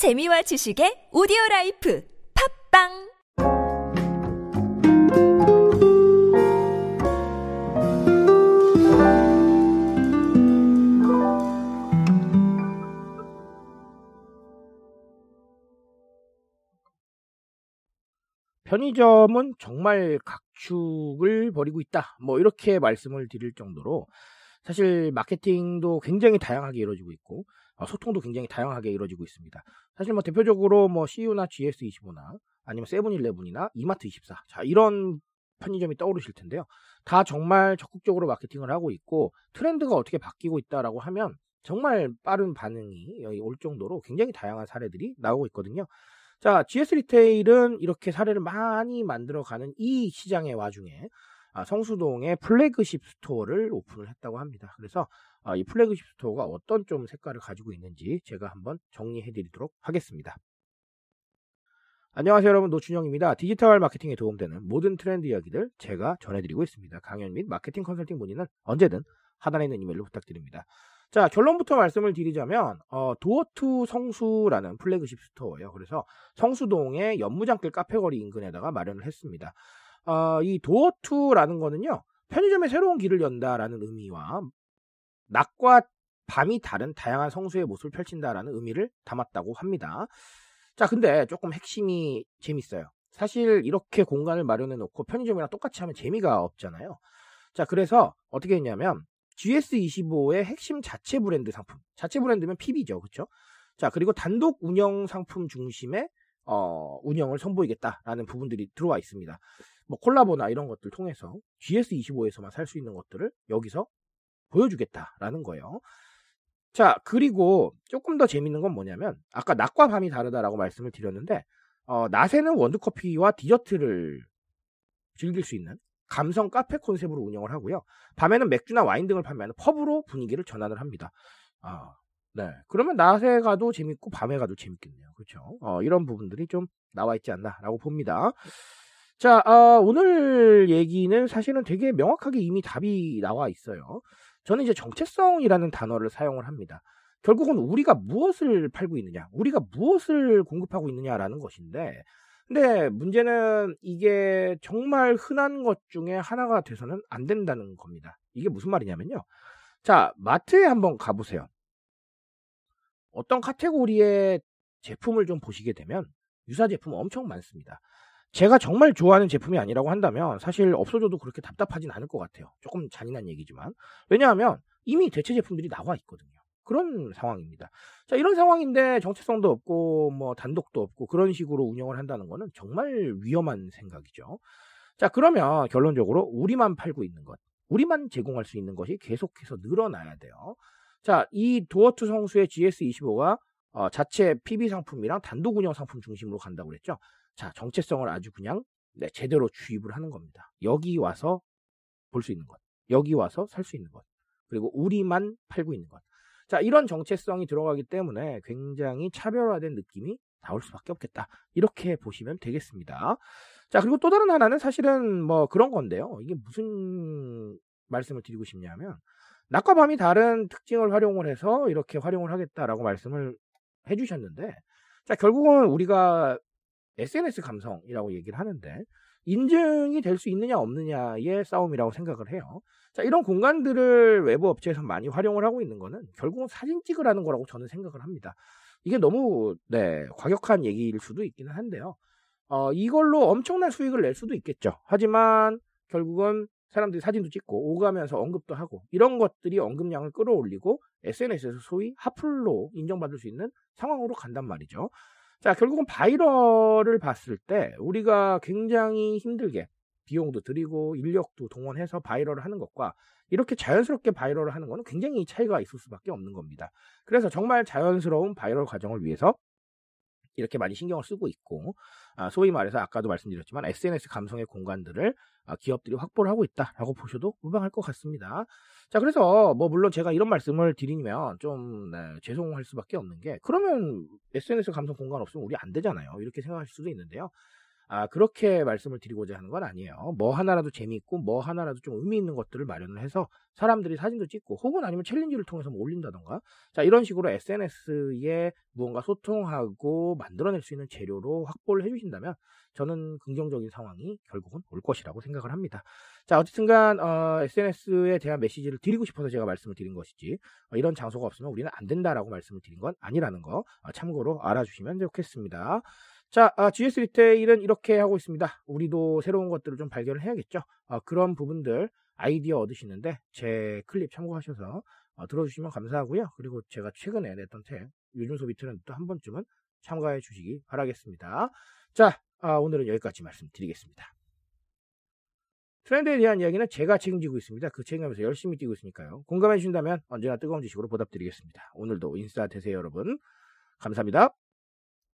재미와 지식의 오디오 라이프 팟빵 편의점은 정말 각축을 벌이고 있다. 뭐 이렇게 말씀을 드릴 정도로 사실 마케팅도 굉장히 다양하게 이루어지고 있고 어, 소통도 굉장히 다양하게 이루어지고 있습니다. 사실 뭐 대표적으로 뭐 CU나 GS25나 아니면 세븐일레븐이나 이마트24 자 이런 편의점이 떠오르실 텐데요. 다 정말 적극적으로 마케팅을 하고 있고 트렌드가 어떻게 바뀌고 있다라고 하면 정말 빠른 반응이 올 정도로 굉장히 다양한 사례들이 나오고 있거든요. 자, GS 리테일은 이렇게 사례를 많이 만들어가는 이 시장의 와중에 아, 성수동에 flagship store를 오픈을 했다고 합니다. 그래서 아, 이 flagship store가 어떤 좀 색깔을 가지고 있는지 제가 한번 정리해 드리도록 하겠습니다. 안녕하세요 여러분 노준영입니다. 디지털 마케팅에 도움되는 모든 트렌드 이야기들 제가 전해드리고 있습니다. 강연 및 마케팅 컨설팅 문의는 언제든 하단에 있는 이메일로 부탁드립니다. 자, 결론부터 말씀을 드리자면, 어, 도어투 성수라는 flagship store예요. 그래서 성수동의 연무장길 카페거리 인근에다가 마련을 했습니다. 어, 이 도어투라는 거는요, 편의점에 새로운 길을 연다라는 의미와 낮과 밤이 다른 다양한 성수의 모습을 펼친다라는 의미를 담았다고 합니다. 자, 근데 조금 핵심이 재밌어요. 사실 이렇게 공간을 마련해 놓고 편의점이랑 똑같이 하면 재미가 없잖아요. 자, 그래서 어떻게 했냐면, GS25의 핵심 자체 브랜드 상품. 자체 브랜드면 PB죠. 그쵸? 자, 그리고 단독 운영 상품 중심의 어, 운영을 선보이겠다라는 부분들이 들어와 있습니다. 뭐 콜라보나 이런 것들 통해서 GS25에서만 살 수 있는 것들을 여기서 보여주겠다라는 거예요. 자, 그리고 조금 더 재밌는 건 뭐냐면 아까 낮과 밤이 다르다라고 말씀을 드렸는데 어, 낮에는 원두커피와 디저트를 즐길 수 있는 감성 카페 컨셉으로 운영을 하고요. 밤에는 맥주나 와인 등을 판매하는 펍으로 분위기를 전환을 합니다. 아, 네. 그러면 낮에 가도 재밌고 밤에 가도 재밌겠네요. 그렇죠? 어, 이런 부분들이 좀 나와 있지 않나라고 봅니다. 자, 어, 오늘 얘기는 사실은 되게 명확하게 이미 답이 나와 있어요. 저는 이제 정체성이라는 단어를 사용을 합니다. 결국은 우리가 무엇을 팔고 있느냐, 우리가 무엇을 공급하고 있느냐라는 것인데, 근데 문제는 이게 정말 흔한 것 중에 하나가 돼서는 안 된다는 겁니다. 이게 무슨 말이냐면요. 자, 마트에 한번 가보세요. 어떤 카테고리의 제품을 좀 보시게 되면 유사 제품 엄청 많습니다. 제가 정말 좋아하는 제품이 아니라고 한다면 사실 없어져도 그렇게 답답하진 않을 것 같아요. 조금 잔인한 얘기지만. 왜냐하면 이미 대체 제품들이 나와 있거든요. 그런 상황입니다. 자, 이런 상황인데 정체성도 없고 뭐 단독도 없고 그런 식으로 운영을 한다는 거는 정말 위험한 생각이죠. 자, 그러면 결론적으로 우리만 팔고 있는 것, 우리만 제공할 수 있는 것이 계속해서 늘어나야 돼요. 자, 이 도어투 성수의 GS25가 어, 자체 PB 상품이랑 단독 운영 상품 중심으로 간다고 그랬죠. 자, 정체성을 아주 그냥 네, 제대로 주입을 하는 겁니다. 여기 와서 볼 수 있는 것, 여기 와서 살 수 있는 것, 그리고 우리만 팔고 있는 것. 자, 이런 정체성이 들어가기 때문에 굉장히 차별화된 느낌이 나올 수밖에 없겠다. 이렇게 보시면 되겠습니다. 자, 그리고 또 다른 하나는 사실은 뭐 그런 건데요. 이게 무슨 말씀을 드리고 싶냐면, 낮과 밤이 다른 특징을 활용을 해서 이렇게 활용을 하겠다라고 말씀을 해주셨는데, 자, 결국은 우리가 SNS 감성이라고 얘기를 하는데, 인증이 될 수 있느냐 없느냐의 싸움이라고 생각을 해요. 자, 이런 공간들을 외부 업체에서 많이 활용을 하고 있는 거는 결국은 사진 찍으라는 거라고 저는 생각을 합니다. 이게 너무 네, 과격한 얘기일 수도 있기는 한데요. 어, 이걸로 엄청난 수익을 낼 수도 있겠죠. 하지만 결국은 사람들이 사진도 찍고 오가면서 언급도 하고 이런 것들이 언급량을 끌어올리고 SNS에서 소위 핫플로 인정받을 수 있는 상황으로 간단 말이죠. 자, 결국은 viral을 봤을 때 우리가 굉장히 힘들게 비용도 들이고 인력도 동원해서 viral을 하는 것과 이렇게 자연스럽게 viral을 하는 것은 굉장히 차이가 있을 수밖에 없는 겁니다. 그래서 정말 자연스러운 바이럴 과정을 위해서 이렇게 많이 신경을 쓰고 있고 아, 소위 말해서 아까도 말씀드렸지만 SNS 감성의 공간들을 아, 기업들이 확보를 하고 있다라고 보셔도 무방할 것 같습니다. 자 그래서 뭐 물론 제가 이런 말씀을 드리면 좀 네, 죄송할 수밖에 없는 게 그러면 SNS 감성 공간 없으면 우리 안 되잖아요. 이렇게 생각하실 수도 있는데요. 아, 그렇게 말씀을 드리고자 하는 건 아니에요. 뭐 하나라도 재미있고 뭐 하나라도 좀 의미 있는 것들을 마련을 해서 사람들이 사진도 찍고 혹은 아니면 챌린지를 통해서 뭐 올린다던가 자 이런 식으로 SNS에 무언가 소통하고 만들어낼 수 있는 재료로 확보를 해주신다면 저는 긍정적인 상황이 결국은 올 것이라고 생각을 합니다. 자 어쨌든간 어, SNS에 대한 메시지를 드리고 싶어서 제가 말씀을 드린 것이지 어, 이런 장소가 없으면 우리는 안 된다라고 말씀을 드린 건 아니라는 거 어, 참고로 알아주시면 좋겠습니다. 자, 아, GS 리테일은 이렇게 하고 있습니다. 우리도 새로운 것들을 좀 발견을 해야겠죠. 아, 그런 부분들 아이디어 얻으시는데 제 클립 참고하셔서 어, 들어주시면 감사하고요. 그리고 제가 최근에 냈던 책 요즘 소비 트렌드도 한 번쯤은 참가해 주시기 바라겠습니다. 자, 아, 오늘은 여기까지 말씀드리겠습니다. 트렌드에 대한 이야기는 제가 책임지고 있습니다. 그 책임하면서 열심히 뛰고 있으니까요. 공감해 주신다면 언제나 뜨거운 지식으로 보답드리겠습니다. 오늘도 인싸 되세요, 여러분. 감사합니다.